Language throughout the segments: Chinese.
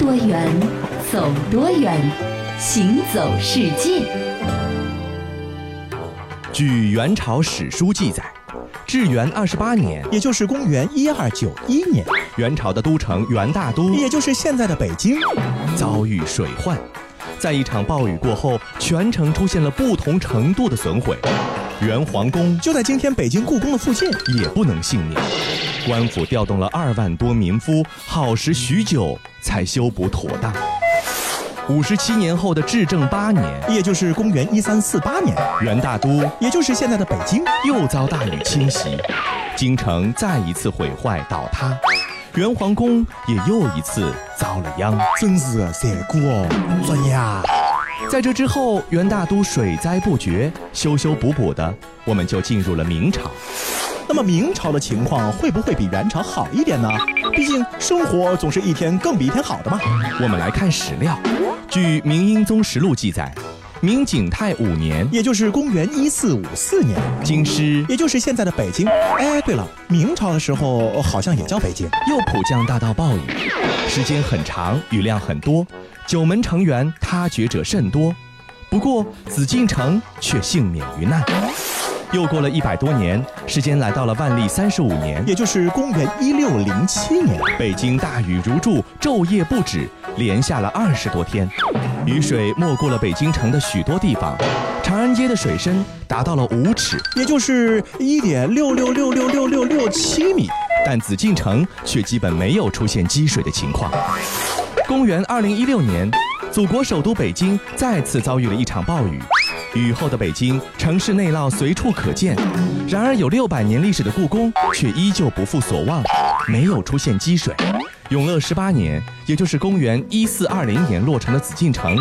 多远，走多远，行走世界。据元朝史书记载，至元二十八年，也就是公元一二九一年，元朝的都城元大都，也就是现在的北京，遭遇水患。在一场暴雨过后，全城出现了不同程度的损毁。元皇宫就在今天北京故宫的附近，也不能幸免。官府调动了二万多民夫，耗时许久才修补妥当。五十七年后的至正八年，也就是公元一三四八年，元大都，也就是现在的北京，又遭大雨侵袭，京城再一次毁坏倒塌。元皇宫也又一次遭了殃，真是残酷哦，作孽啊！在这之后，元大都水灾不绝，修修补补的，我们就进入了明朝。那么明朝的情况会不会比元朝好一点呢？毕竟生活总是一天更比一天好的嘛。我们来看史料，据《明英宗实录》记载。明景泰五年，也就是公元一四五四年，京师，也就是现在的北京。哎，对了，明朝的时候好像也叫北京。又普降大到暴雨，时间很长，雨量很多，九门城垣塌掘者甚多。不过紫禁城却幸免于难。又过了一百多年，时间来到了万历三十五年，也就是公元一六零七年，北京大雨如注，昼夜不止。连下了二十多天，雨水没过了北京城的许多地方，长安街的水深达到了五尺，也就是一点六六六六六六六七米，但紫禁城却基本没有出现积水的情况。公元二零一六年，祖国首都北京再次遭遇了一场暴雨，雨后的北京城市内涝随处可见，然而有六百年历史的故宫却依旧不负所望，没有出现积水。永乐十八年，也就是公元一四二零年落成的紫禁城，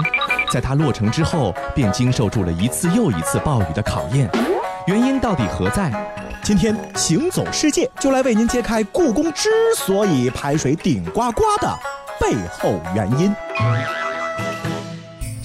在它落成之后，便经受住了一次又一次暴雨的考验。原因到底何在？今天行走世界就来为您揭开故宫之所以排水顶呱呱的背后原因。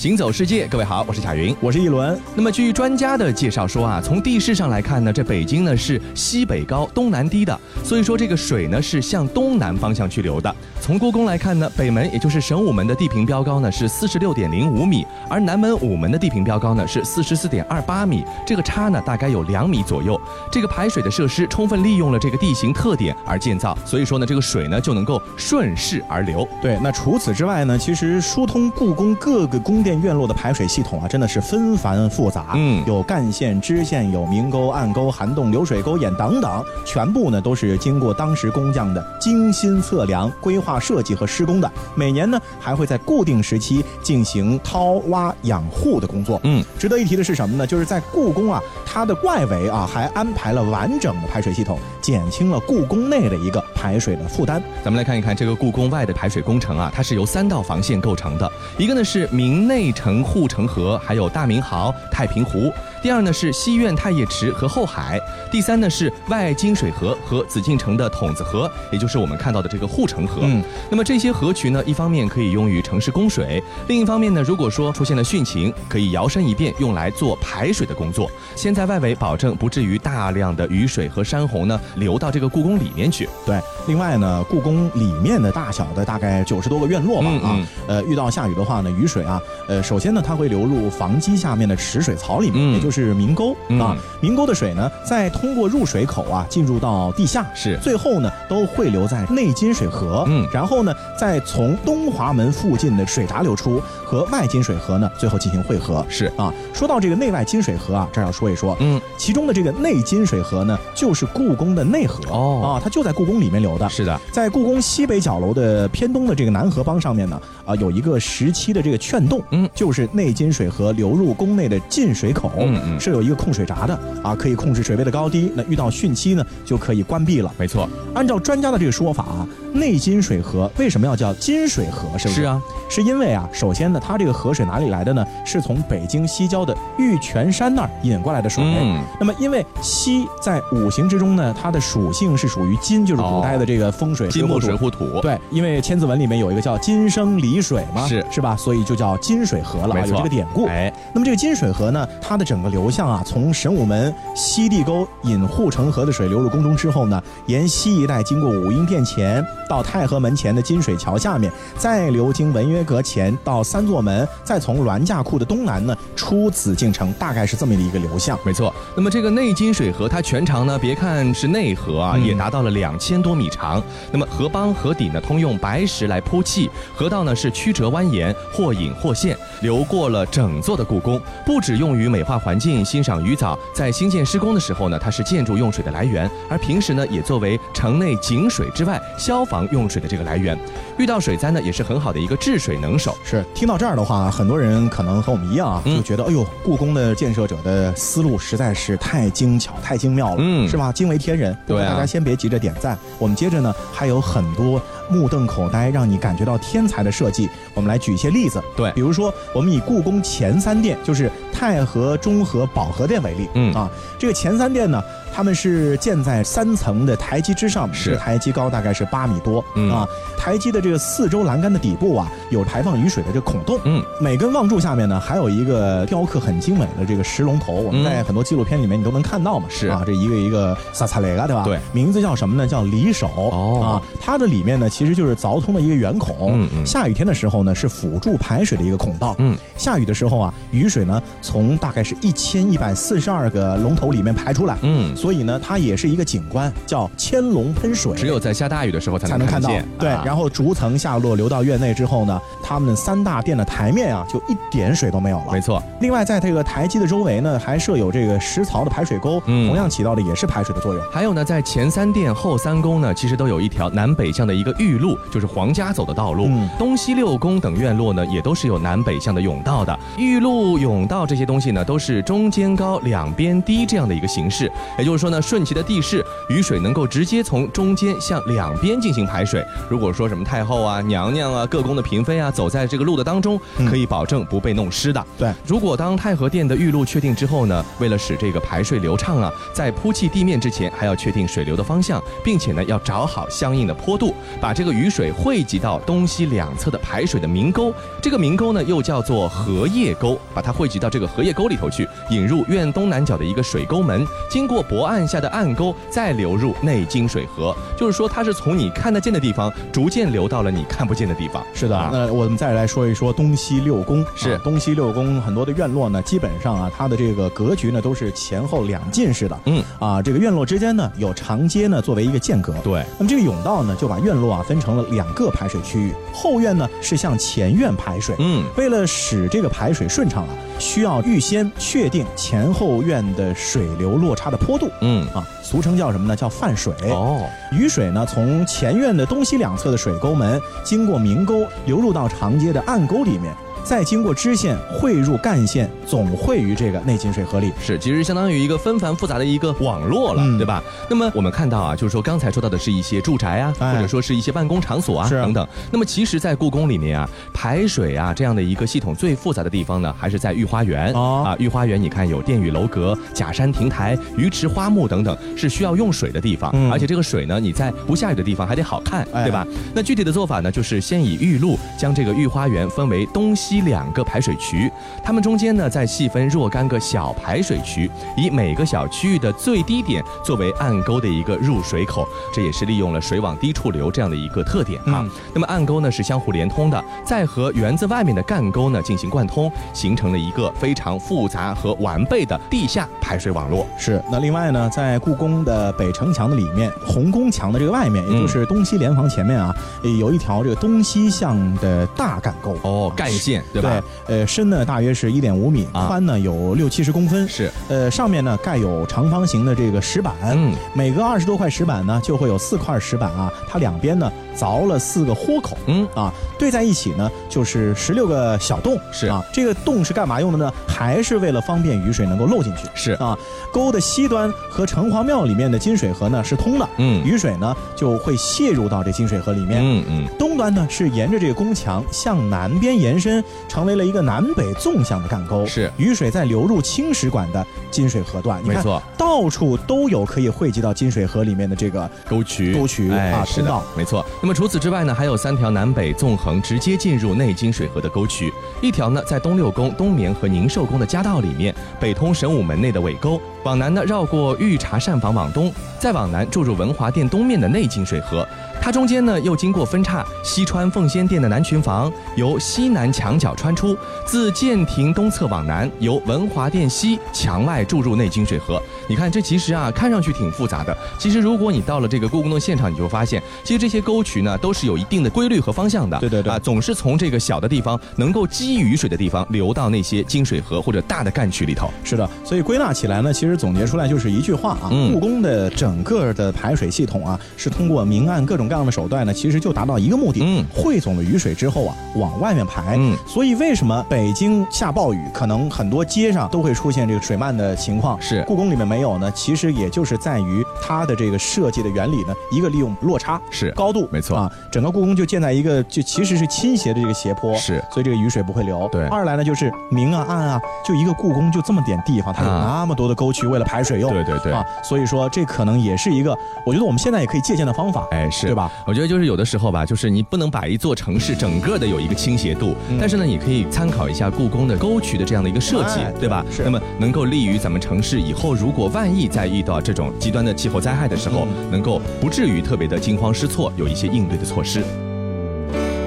行走世界，各位好，我是贾云，我是一轮。那么据专家的介绍说啊，从地势上来看呢，这北京呢是西北高、东南低的，所以说这个水呢是向东南方向去流的。从故宫来看呢，北门也就是神武门的地平标高呢是四十六点零五米，而南门午门的地平标高呢是四十四点二八米，这个差呢大概有两米左右。这个排水的设施充分利用了这个地形特点而建造，所以说呢这个水呢就能够顺势而流。对，那除此之外呢，其实疏通故宫各个宫殿。院落的排水系统啊，真的是纷繁复杂。嗯，有干线、支线，有明沟、暗沟、涵洞、流水沟眼等等，全部呢都是经过当时工匠的精心测量、规划设计和施工的。每年呢还会在固定时期进行掏挖养护的工作。嗯，值得一提的是什么呢？就是在故宫啊，它的外围啊还安排了完整的排水系统，减轻了故宫内的一个排水的负担。咱们来看一看这个故宫外的排水工程啊，它是由三道防线构成的，一个呢是明内。城护城河，还有大明壕、太平湖。第二呢是西苑太液池和后海，第三呢是外金水河和紫禁城的筒子河，也就是我们看到的这个护城河。嗯，那么这些河渠呢，一方面可以用于城市供水，另一方面呢，如果说出现了汛情，可以摇身一变用来做排水的工作。先在外围保证不至于大量的雨水和山洪呢流到这个故宫里面去。对，另外呢，故宫里面的大小的大概九十多个院落吧啊，呃，遇到下雨的话呢，雨水啊，呃，首先呢，它会流入房基下面的池水槽里面，也就是。是明沟啊，明沟的水呢，再通过入水口啊，进入到地下，是。最后呢，都汇流在内金水河，嗯，然后呢，再从东华门附近的水闸流出，和外金水河呢，最后进行汇合，是。啊。说到这个内外金水河啊，这儿要说一说，嗯，其中的这个内金水河呢，就是故宫的内河。哦，啊，它就在故宫里面流的，是的，在故宫西北角楼的偏东的这个南河帮上面呢，啊，有一个时期的这个券洞，嗯，就是内金水河流入宫内的进水口，嗯。设有一个控水闸的啊，可以控制水位的高低。那遇到汛期呢，就可以关闭了。没错，按照专家的这个说法啊，内金水河为什么要叫金水河？是不是？是啊，是因为啊，首先呢，它这个河水哪里来的呢？是从北京西郊的玉泉山那儿引过来的水。嗯。那么因为西在五行之中呢，它的属性是属于金，就是古代的这个风水金木水火土。对，因为千字文里面有一个叫金生离水嘛，是是吧？所以就叫金水河了。有这个典故。哎，那么这个金水河呢，它的整个流向啊，从神武门西地沟引护城河的水流入宫中之后呢，沿西一带经过武英殿前到太和门前的金水桥下面，再流经文渊阁前到三座门，再从銮驾库的东南呢出紫禁城，大概是这么的一个流向。没错。那么这个内金水河，它全长呢，别看是内河啊，也达到了两千多米长。那么河帮河底呢，通用白石来铺砌，河道呢是曲折蜿蜒，或隐或现，流过了整座的故宫。不只用于美化环境、欣赏鱼藻，在新建施工的时候呢，它是建筑用水的来源；而平时呢，也作为城内井水之外消防用水的这个来源。遇到水灾呢，也是很好的一个治水能手。是听到这儿的话，很多人可能和我们一样啊，就觉得哎呦，故宫的建设者的思路实在是太精巧、太精妙了，嗯，是吧？惊为天人。对，大家先别急着点赞，我们接着呢，还有很多目瞪口呆、让你感觉到天才的设计。我们来举一些例子，对，比如说我们以故宫前三殿，就是太和、中和、保和殿为例，嗯啊，这个前三殿呢。他们是建在三层的台基之上，是台基高大概是八米多嗯啊。台基的这个四周栏杆的底部啊，有排放雨水的这个孔洞。嗯，每根望柱下面呢，还有一个雕刻很精美的这个石龙头。我们在很多纪录片里面你都能看到嘛。是啊，这一个一个萨萨雷拉对吧？对，名字叫什么呢？叫离手。哦啊，它的里面呢，其实就是凿通的一个圆孔。嗯嗯。下雨天的时候呢，是辅助排水的一个孔道。嗯。下雨的时候啊，雨水呢从大概是一千一百四十二个龙头里面排出来。嗯。所以呢，它也是一个景观，叫千龙喷水。只有在下大雨的时候才能看到。对，然后逐层下落，流到院内之后呢，他们三大殿的台面啊，就一点水都没有了。没错。另外，在这个台基的周围呢，还设有这个石槽的排水沟，同样起到的也是排水的作用。还有呢，在前三殿后三宫呢，其实都有一条南北向的一个御路，就是皇家走的道路。嗯东西六宫等院落呢，也都是有南北向的甬道的。御路、甬道这些东西呢，都是中间高、两边低这样的一个形式。也就是说呢，顺其的地。势雨水能够直接从中间向两边进行排水。如果说什么太后啊、娘娘啊、各宫的嫔妃啊，走在这个路的当中，可以保证不被弄湿的。对，如果当太和殿的玉路确定之后呢，为了使这个排水流畅啊，在铺砌地面之前，还要确定水流的方向，并且呢，要找好相应的坡度，把这个雨水汇集到东西两侧的排水的明沟。这个明沟呢，又叫做荷叶沟，把它汇集到这个荷叶沟里头去，引入院东南角的一个水沟门，经过博岸下的暗沟。再流入内金水河，就是说它是从你看得见的地方逐渐流到了你看不见的地方。是的，那我们再来说一说东西六宫。是东西六宫很多的院落呢，基本上啊，它的这个格局呢都是前后两进式的。嗯啊，这个院落之间呢有长街呢作为一个间隔。对，那么这个甬道呢就把院落啊分成了两个排水区域，后院呢是向前院排水。嗯，为了使这个排水顺畅啊，需要预先确定前后院的水流落差的坡度。嗯啊。俗称叫什么呢？叫泛水哦。雨水呢，从前院的东西两侧的水沟门，经过明沟流入到长街的暗沟里面。再经过支线汇入干线，总汇于这个内金水河里。是，其实相当于一个纷繁复杂的一个网络了，对吧？那么我们看到啊，就是说刚才说到的是一些住宅啊，或者说是一些办公场所啊等等。那么其实，在故宫里面啊，排水啊这样的一个系统最复杂的地方呢，还是在御花园啊。御花园，你看有殿宇楼阁、假山亭台、鱼池花木等等，是需要用水的地方。而且这个水呢，你在不下雨的地方还得好看，对吧？那具体的做法呢，就是先以玉露将这个御花园分为东西。两个排水渠，它们中间呢再细分若干个小排水渠，以每个小区域的最低点作为暗沟的一个入水口，这也是利用了水往低处流这样的一个特点啊。那么暗沟呢是相互连通的，再和园子外面的干沟呢进行贯通，形成了一个非常复杂和完备的地下排水网络。是。那另外呢，在故宫的北城墙的里面，红宫墙的这个外面，也就是东西联防前面啊，有一条这个东西向的大干沟哦，干线。对，呃，深呢大约是一点五米，宽呢有六七十公分，是，呃，上面呢盖有长方形的这个石板，嗯，每隔二十多块石板呢就会有四块石板啊，它两边呢凿了四个豁口，嗯。啊，对在一起呢就是十六个小洞，是。啊，这个洞是干嘛用的呢？还是为了方便雨水能够漏进去，是。啊，沟的西端和城隍庙里面的金水河呢是通的，嗯，雨水呢就会泄入到这金水河里面，嗯嗯，东端呢是沿着这个宫墙向南边延伸。成为了一个南北纵向的干沟，是。雨水在流入青石馆的金水河段。没错，到处都有可以汇集到金水河里面的这个沟渠。沟渠啊，通道。没错。那么除此之外呢，还有三条南北纵横、直接进入内金水河的沟渠。一条呢，在东六宫、东棉和宁寿宫的夹道里面，北通神武门内的尾沟，往南呢绕过御茶膳房往东，再往南注入文华殿东面的内金水河。它中间呢又经过分叉，西穿奉先殿的南群房，由西南墙角穿出，自建亭东侧往南，由文华殿西墙外注入内金水河。你看，这其实啊，看上去挺复杂的。其实如果你到了这个故宫的现场，你就发现，其实这些沟渠呢都是有一定的规律和方向的。对对对，啊，总是从这个小的地方能够积雨水的地方流到那些金水河或者大的干渠里头。是的，所以归纳起来呢，其实总结出来就是一句话啊，故宫的整个的排水系统啊，是通过明暗各种各。样的手段呢，其实就达到一个目的，嗯，汇总了雨水之后啊，往外面排，嗯，所以为什么北京下暴雨，可能很多街上都会出现这个水漫的情况，是故宫里面没有呢？其实也就是在于它的这个设计的原理呢，一个利用落差，是高度，没错啊，整个故宫就建在一个就其实是倾斜的这个斜坡，是，所以这个雨水不会流。对，二来呢就是明啊暗啊，就一个故宫就这么点地方，它有那么多的沟渠为了排水用，对对对啊，所以说这可能也是一个，我觉得我们现在也可以借鉴的方法，哎，是对吧？我觉得就是有的。时候吧，就是你不能把一座城市整个的有一个倾斜度，但是呢，你可以参考一下故宫的沟渠的这样的一个设计，对吧？是。那么能够利于咱们城市以后，如果万一在遇到这种极端的气候灾害的时候，能够不至于特别的惊慌失措，有一些应对的措施。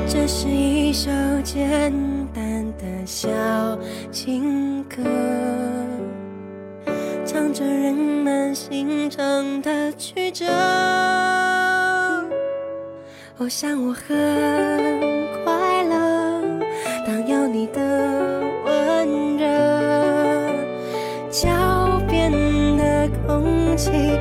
这是一首简单的小情歌，唱着人们心肠的曲折。我想我很起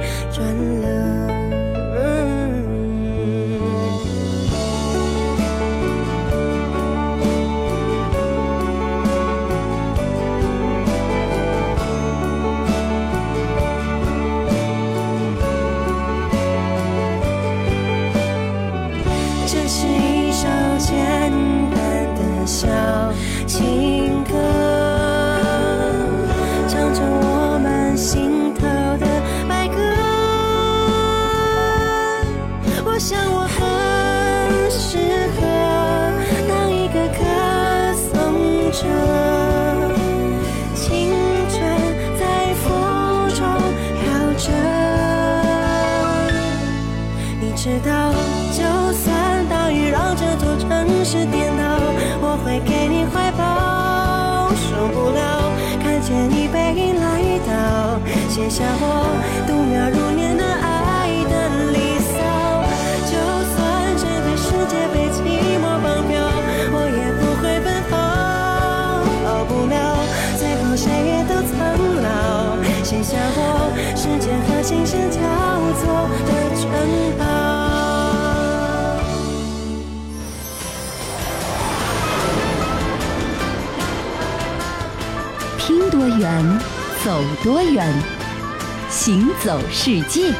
远，走多远。行走世界，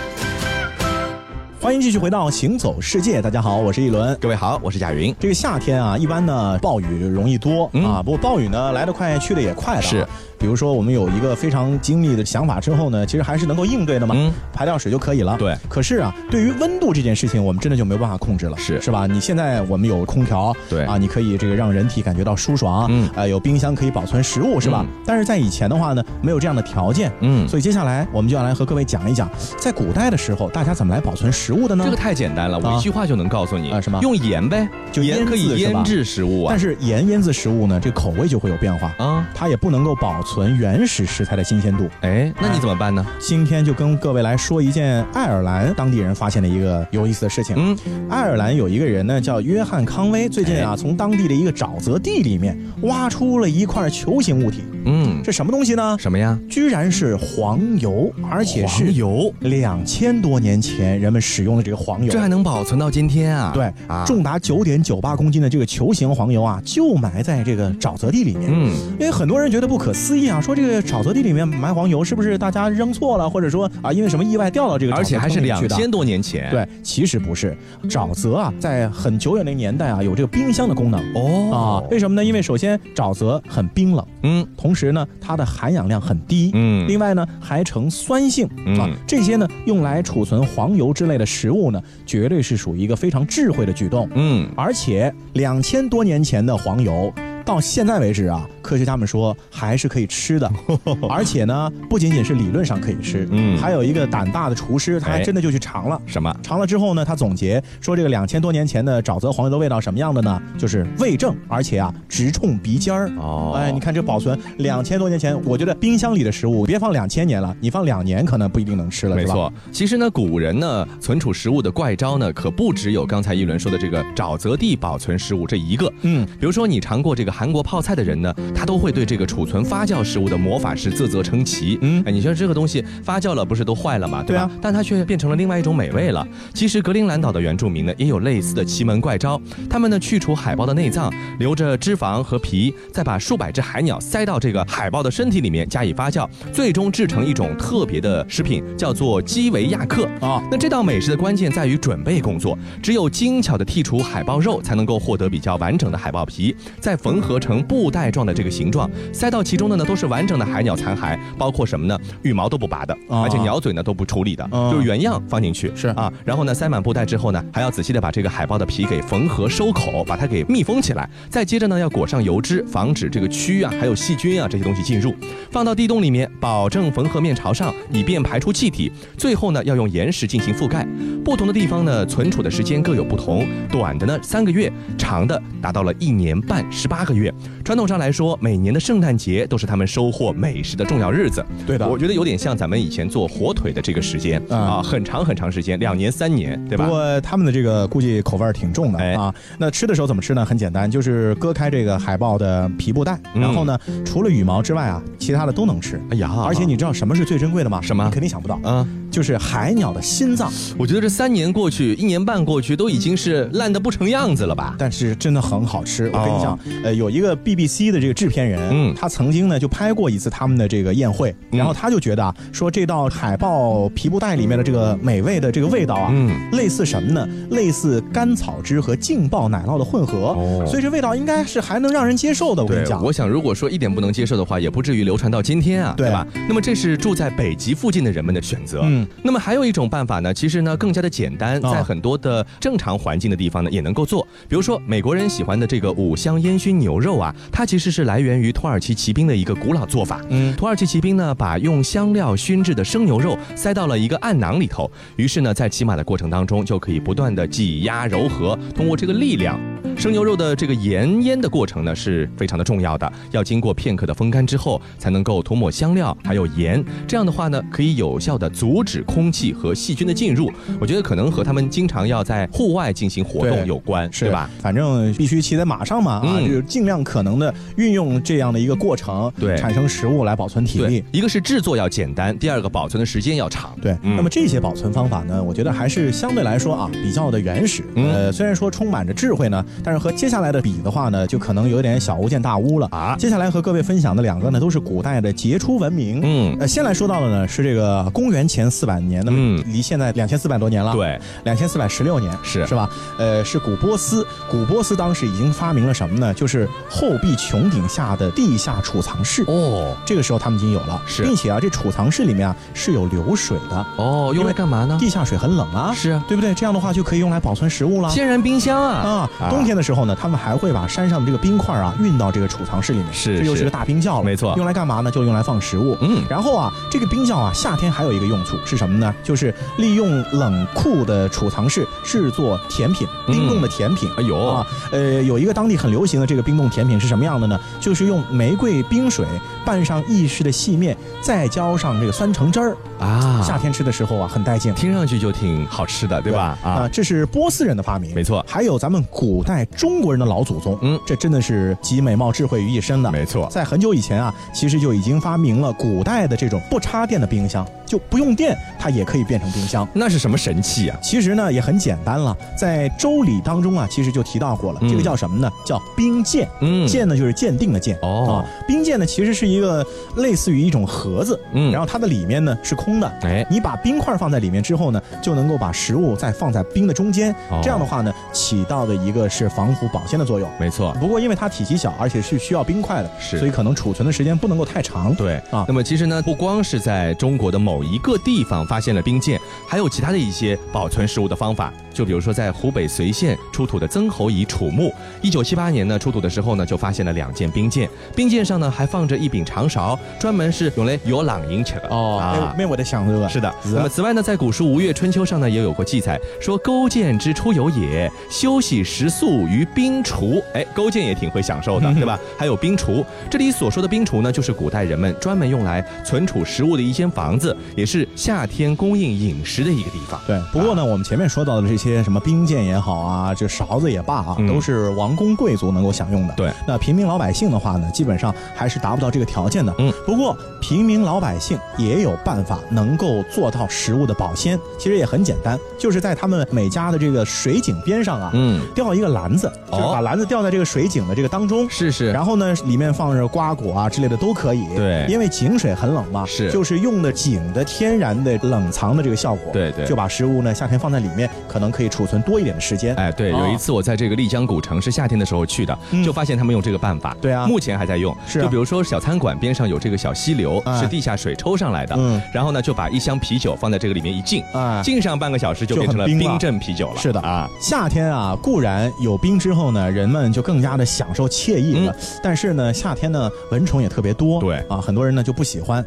欢迎继续回到行走世界。大家好，我是一轮。各位好，我是贾云。这个夏天啊，一般呢暴雨容易多啊，不过暴雨呢来得快，去的也快的。是。比如说，我们有一个非常精密的想法之后呢，其实还是能够应对的嘛，排掉水就可以了。对。可是啊，对于温度这件事情，我们真的就没有办法控制了，是是吧？你现在我们有空调，对啊，你可以这个让人体感觉到舒爽，嗯，呃，有冰箱可以保存食物，是吧？但是在以前的话呢，没有这样的条件，嗯，所以接下来我们就要来和各位讲一讲，在古代的时候，大家怎么来保存食物的呢？这个太简单了，我一句话就能告诉你啊，什么？用盐呗，就盐可以腌制食物啊。但是盐腌制食物呢，这口味就会有变化啊，它也不能够保存原始。食材的新鲜度，哎，那你怎么办呢？今天就跟各位来说一件爱尔兰当地人发现的一个有意思的事情。嗯，爱尔兰有一个人呢，叫约翰康威，最近啊，从当地的一个沼泽地里面挖出了一块球形物体。嗯，这什么东西呢？什么呀？居然是黄油，而且是油。两千多年前人们使用。用的这个黄油，这还能保存到今天啊？对啊，重达九点九八公斤的这个球形黄油啊，就埋在这个沼泽地里面。嗯，因为很多人觉得不可思议啊，说这个沼泽地里面埋黄油是不是大家扔错了，或者说啊因为什么意外掉到这个？而且还是两千多年前。对，其实不是，沼泽啊，在很久远的年代啊，有这个冰箱的功能。哦啊，为什么呢？因为首先沼泽很冰冷，嗯，同时呢，它的含氧量很低，嗯，另外呢，还呈酸性啊，这些呢，用来储存黄油之类的食物呢，绝对是属于一个非常智慧的举动，嗯，而且两千多年前的黄油。到现在为止啊，科学家们说还是可以吃的，而且呢，不仅仅是理论上可以吃，嗯，还有一个胆大的厨师，他还真的就去尝了。什么？尝了之后呢，他总结说，这个两千多年前的沼泽黄油的味道什么样的呢？就是味正，而且啊，直冲鼻尖儿。哦，哎，你看这保存两千多年前，我觉得冰箱里的食物别放两千年了，你放两年可能不一定能吃了，没错。其实呢，古人呢存储食物的怪招呢，可不只有刚才一轮说的这个沼泽地保存食物这一个。嗯，比如说你尝过这个。韩国泡菜的人呢，他都会对这个储存发酵食物的魔法师啧啧称奇。嗯，哎，你说这个东西发酵了，不是都坏了吗？对吧？但它却变成了另外一种美味了。其实格陵兰岛的原住民呢，也有类似的奇门怪招。他们呢，去除海豹的内脏，留着脂肪和皮，再把数百只海鸟塞到这个海豹的身体里面加以发酵，最终制成一种特别的食品，叫做基维亚克啊。那这道美食的关键在于准备工作，只有精巧的剔除海豹肉，才能够获得比较完整的海豹皮，再缝。合成布袋状的这个形状，塞到其中的呢都是完整的海鸟残骸，包括什么呢？羽毛都不拔的，而且鸟嘴呢都不处理的，就是原样放进去。是啊，然后呢塞满布袋之后呢，还要仔细的把这个海豹的皮给缝合收口，把它给密封起来。再接着呢要裹上油脂，防止这个蛆啊还有细菌啊这些东西进入。放到地洞里面，保证缝合面朝上，以便排出气体。最后呢要用岩石进行覆盖。不同的地方呢存储的时间各有不同，短的呢三个月，长的达到了一年半十八个。月，传统上来说，每年的圣诞节都是他们收获美食的重要日子。对的，我觉得有点像咱们以前做火腿的这个时间啊，很长很长时间，两年三年，对吧？不过他们的这个估计口味挺重的啊。那吃的时候怎么吃呢？很简单，就是割开这个海豹的皮布袋，然后呢，除了羽毛之外啊，其他的都能吃。哎呀，而且你知道什么是最珍贵的吗？什么？你肯定想不到啊。就是海鸟的心脏，我觉得这三年过去，一年半过去，都已经是烂的不成样子了吧？但是真的很好吃。我跟你讲，呃，有一个 BBC 的这个制片人，嗯，他曾经呢就拍过一次他们的这个宴会，然后他就觉得啊，说这道海豹皮布袋里面的这个美味的这个味道啊，嗯，类似什么呢？类似甘草汁和劲爆奶酪的混合，哦，所以这味道应该是还能让人接受的。我跟你讲，我想如果说一点不能接受的话，也不至于流传到今天啊，对吧？那么这是住在北极附近的人们的选择，嗯。那么还有一种办法呢，其实呢更加的简单，在很多的正常环境的地方呢也能够做。比如说美国人喜欢的这个五香烟熏牛肉啊，它其实是来源于土耳其骑兵的一个古老做法。嗯，土耳其骑兵呢把用香料熏制的生牛肉塞到了一个暗囊里头，于是呢在骑马的过程当中就可以不断的挤压揉合，通过这个力量。生牛肉的这个盐腌的过程呢是非常的重要的，要经过片刻的风干之后，才能够涂抹香料还有盐，这样的话呢，可以有效的阻止空气和细菌的进入。我觉得可能和他们经常要在户外进行活动有关，是吧？反正必须骑在马上嘛，啊，就是尽量可能的运用这样的一个过程，对，产生食物来保存体力。一个是制作要简单，第二个保存的时间要长。对，那么这些保存方法呢，我觉得还是相对来说啊比较的原始。呃，虽然说充满着智慧呢。但是和接下来的比的话呢，就可能有点小巫见大巫了啊！接下来和各位分享的两个呢，都是古代的杰出文明。嗯，呃，先来说到的呢是这个公元前四百年，那么离现在两千四百多年了。对，两千四百十六年是是吧？呃，是古波斯，古波斯当时已经发明了什么呢？就是后壁穹顶下的地下储藏室。哦，这个时候他们已经有了，是，并且啊，这储藏室里面啊是有流水的。哦，用来干嘛呢？地下水很冷啊，是啊，对不对？这样的话就可以用来保存食物了。天然冰箱啊啊，冬天。的时候呢，他们还会把山上的这个冰块啊运到这个储藏室里面，是，这又是个大冰窖了，没错。用来干嘛呢？就用来放食物。嗯，然后啊，这个冰窖啊，夏天还有一个用处是什么呢？就是利用冷库的储藏室制作甜品，冰冻的甜品。哎呦啊，呃，有一个当地很流行的这个冰冻甜品是什么样的呢？就是用玫瑰冰水拌上意式的细面，再浇上这个酸橙汁儿。啊。夏天吃的时候啊，很带劲，听上去就挺好吃的，对吧？啊，这是波斯人的发明，没错。还有咱们古代中国人的老祖宗，嗯，这真的是集美貌智慧于一身的，没错。在很久以前啊，其实就已经发明了古代的这种不插电的冰箱，就不用电，它也可以变成冰箱。那是什么神器啊？其实呢也很简单了，在《周礼》当中啊，其实就提到过了，这个叫什么呢？叫冰鉴。嗯，鉴呢就是鉴定的鉴。哦，冰鉴呢其实是一个类似于一种盒子，嗯，然后它的里面呢是空的。哎，你把冰块放在里面之后呢，就能够把食物再放在冰的中间。这样的话呢，起到的一个是防腐保鲜的作用。没错。不过因为它体积小，而且是需要冰块的，是，所以可能储存的时间不能够太长。对啊。那么其实呢，不光是在中国的某一个地方发现了冰鉴，还有其他的一些保存食物的方法。就比如说在湖北随县出土的曾侯乙楚墓，一九七八年呢出土的时候呢，就发现了两件冰鉴，冰鉴上呢还放着一柄长勺，专门是用来舀冷饮吃的。哦，啊，没我的想这个。是的。那么此外呢，在古书《吴越春秋》上呢也有过记载，说勾践之出游也，休息食宿于冰厨。哎，勾践也挺会享受的，对吧？还有冰厨，这里所说的冰厨呢，就是古代人们专门用来存储食物的一间房子，也是夏天供应饮食的一个地方。对。不过呢，我们前面说到的这些。些什么冰剑也好啊，这勺子也罢啊，都是王公贵族能够享用的。对，那平民老百姓的话呢，基本上还是达不到这个条件的。嗯，不过平民老百姓也有办法能够做到食物的保鲜，其实也很简单，就是在他们每家的这个水井边上啊，嗯，吊一个篮子，就是把篮子吊在这个水井的这个当中，是是，然后呢，里面放着瓜果啊之类的都可以。对，因为井水很冷嘛，是，就是用的井的天然的冷藏的这个效果。对对，就把食物呢夏天放在里面，可能可以储存多一点的时间。哎，对，有一次我在这个丽江古城是夏天的时候去的，就发现他们用这个办法。对啊，目前还在用。是，就比如说小餐馆边上有这个小溪流，是地下水抽上来的。嗯，然后呢就把一箱啤酒放在这个里面一浸，啊，浸上半个小时就变成了冰镇啤酒了。是的啊，夏天啊固然有冰之后呢，人们就更加的享受惬意了。但是呢，夏天呢蚊虫也特别多。对啊，很多人呢就不喜欢。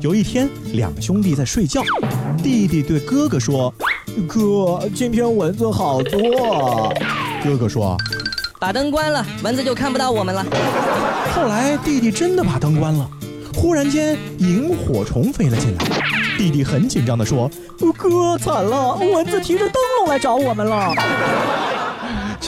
有一天，两兄弟在睡觉，弟弟对哥哥说：“哥，今天蚊子好多。”哥哥说：“把灯关了，蚊子就看不到我们了。”后来弟弟真的把灯关了，忽然间萤火虫飞了进来，弟弟很紧张地说：“哥，惨了，蚊子提着灯笼来找我们了。”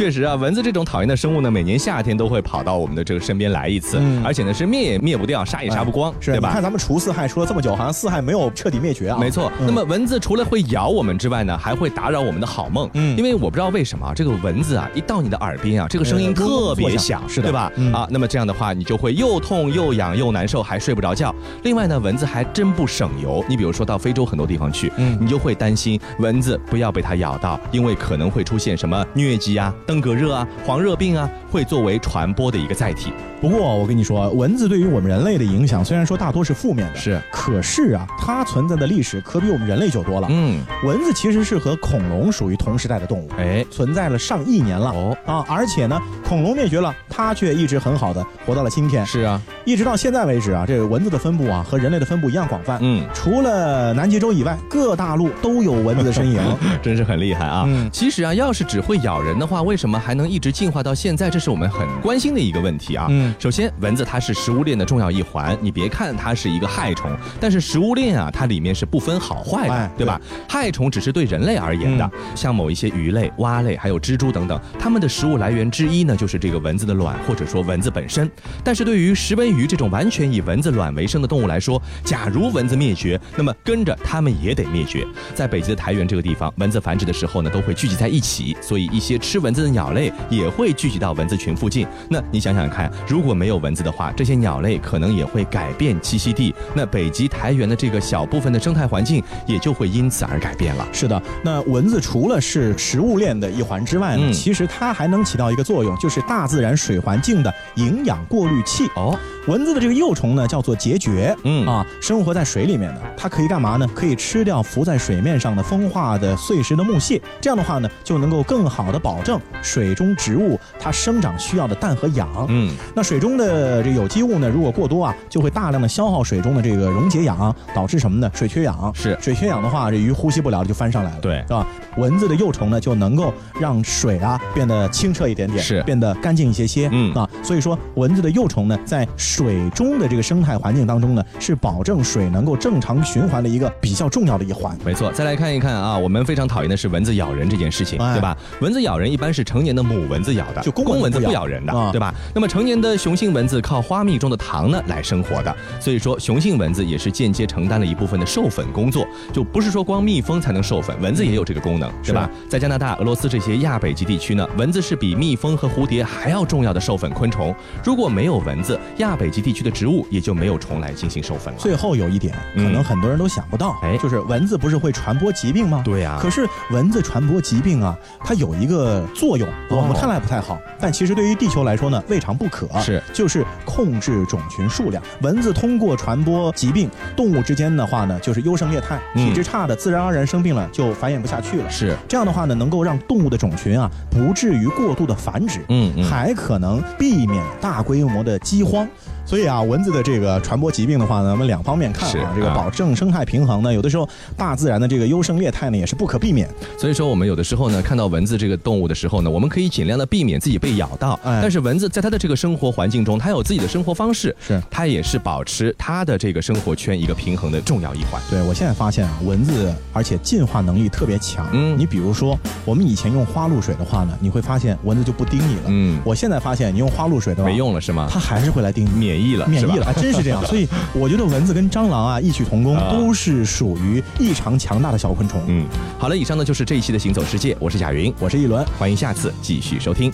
确实啊，蚊子这种讨厌的生物呢，每年夏天都会跑到我们的这个身边来一次，而且呢是灭也灭不掉，杀也杀不光，对吧？你看咱们除四害除了这么久，好像四害没有彻底灭绝啊。没错。那么蚊子除了会咬我们之外呢，还会打扰我们的好梦。嗯。因为我不知道为什么这个蚊子啊，一到你的耳边啊，这个声音特别响，是的，对吧？啊，那么这样的话，你就会又痛又痒又难受，还睡不着觉。另外呢，蚊子还真不省油。你比如说到非洲很多地方去，嗯，你就会担心蚊子不要被它咬到，因为可能会出现什么疟疾啊、登革热啊。黄热病啊，会作为传播的一个载体。不过我跟你说，蚊子对于我们人类的影响，虽然说大多是负面的，是，可是啊，它存在的历史可比我们人类久多了。嗯，蚊子其实是和恐龙属于同时代的动物，哎，存在了上亿年了。哦啊，而且呢，恐龙灭绝了，它却一直很好的活到了今天。是啊，一直到现在为止啊，这个蚊子的分布啊，和人类的分布一样广泛。嗯，除了南极洲以外，各大陆都有蚊子的身影，真是很厉害啊。嗯，其实啊，要是只会咬人的话，为什么还能一直进化到现在？这是我们很关心的一个问题啊。嗯，首先蚊子。它是食物链的重要一环，你别看它是一个害虫，但是食物链啊，它里面是不分好坏的，对吧？害虫只是对人类而言的，像某一些鱼类、蛙类，还有蜘蛛等等，它们的食物来源之一呢，就是这个蚊子的卵，或者说蚊子本身。但是对于食蚊鱼这种完全以蚊子卵为生的动物来说，假如蚊子灭绝，那么跟着它们也得灭绝。在北极的台原这个地方，蚊子繁殖的时候呢，都会聚集在一起，所以一些吃蚊子的鸟类也会聚集到蚊子群附近。那你想想看，如果没有蚊子的话，这些鸟类可能也会改变栖息地，那北极苔原的这个小部分的生态环境也就会因此而改变了。是的，那蚊子除了是食物链的一环之外呢，其实它还能起到一个作用，就是大自然水环境的营养过滤器。哦，蚊子的这个幼虫呢叫做孑孓，嗯啊，生活在水里面的，它可以干嘛呢？可以吃掉浮在水面上的风化的碎石的木屑，这样的话呢，就能够更好的保证水中植物它生长需要的氮和氧。嗯，那水中的这有机物呢，如果过多啊，就会大量的消耗水中的这个溶解氧，导致什么呢？水缺氧。是水缺氧的话，这鱼呼吸不了了，就翻上来了。对，是吧？蚊子的幼虫呢，就能够让水啊变得清澈一点点，是变得干净一些些。嗯啊，所以说蚊子的幼虫呢，在水中的这个生态环境当中呢，是保证水能够正常循环的一个比较重要的一环。没错，再来看一看啊，我们非常讨厌的是蚊子咬人这件事情，哎对吧？蚊子咬人一般是成年的母蚊子咬的，就公公蚊子不咬人的，啊对吧？那么成年的雄性蚊子靠花蜜中的糖呢来生活的，所以说雄性蚊子也是间接承担了一部分的授粉工作，就不是说光蜜蜂才能授粉，蚊子也有这个功能，对吧？在加拿大、俄罗斯这些亚北极地区呢，蚊子是比蜜蜂和蝴蝶还要重要的授粉昆虫。如果没有蚊子，亚北极地区的植物也就没有虫来进行授粉了。最后有一点，可嗯能很多人都想不到，哎就是蚊子不是会传播疾病吗？对呀可是蚊子传播疾病啊，它有一个作用，我们看来不太好，但其实对于地球来说呢，未尝不可。是，就是控制种群数量。蚊子通过传播疾病，动物之间的话呢，就是优胜劣汰，嗯体质差的自然而然生病了，就繁衍不下去了。是，这样的话呢，能够让动物的种群啊不至于过度的繁殖，嗯嗯还可能避免大规模的饥荒。所以啊，蚊子的这个传播疾病的话呢，我们两方面看啊，这个啊保证生态平衡呢，有的时候大自然的这个优胜劣汰呢也是不可避免。所以说，我们有的时候呢，看到蚊子这个动物的时候呢，我们可以尽量的避免自己被咬到。哎但是蚊子在它的这个生活环境中，它有自己的生活方式，是它也是保持它的这个生活圈一个平衡的重要一环。对我现在发现啊，蚊子而且进化能力特别强。嗯你比如说，我们以前用花露水的话呢，你会发现蚊子就不叮你了。嗯我现在发现你用花露水的话没，用了是吗？它还是会来叮你。免疫了，免疫了，还真是这样。所以我觉得蚊子跟蟑螂啊异曲同工，啊都是属于异常强大的小昆虫。嗯，好了，以上呢就是这一期的行走世界，我是贾云，我是一轮。欢迎下次继续收听。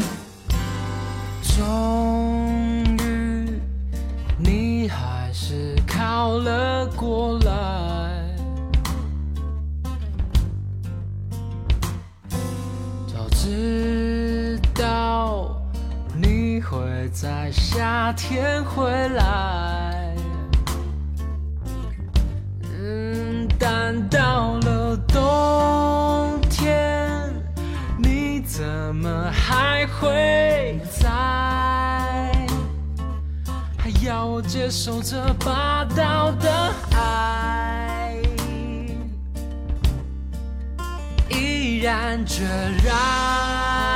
终于，你还是靠了过来。在夏天回来，嗯，但到了冬天，你怎么还会在？还要我接受这霸道的爱，毅然决然。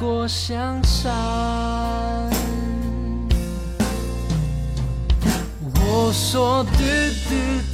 过香山。我说嘟嘟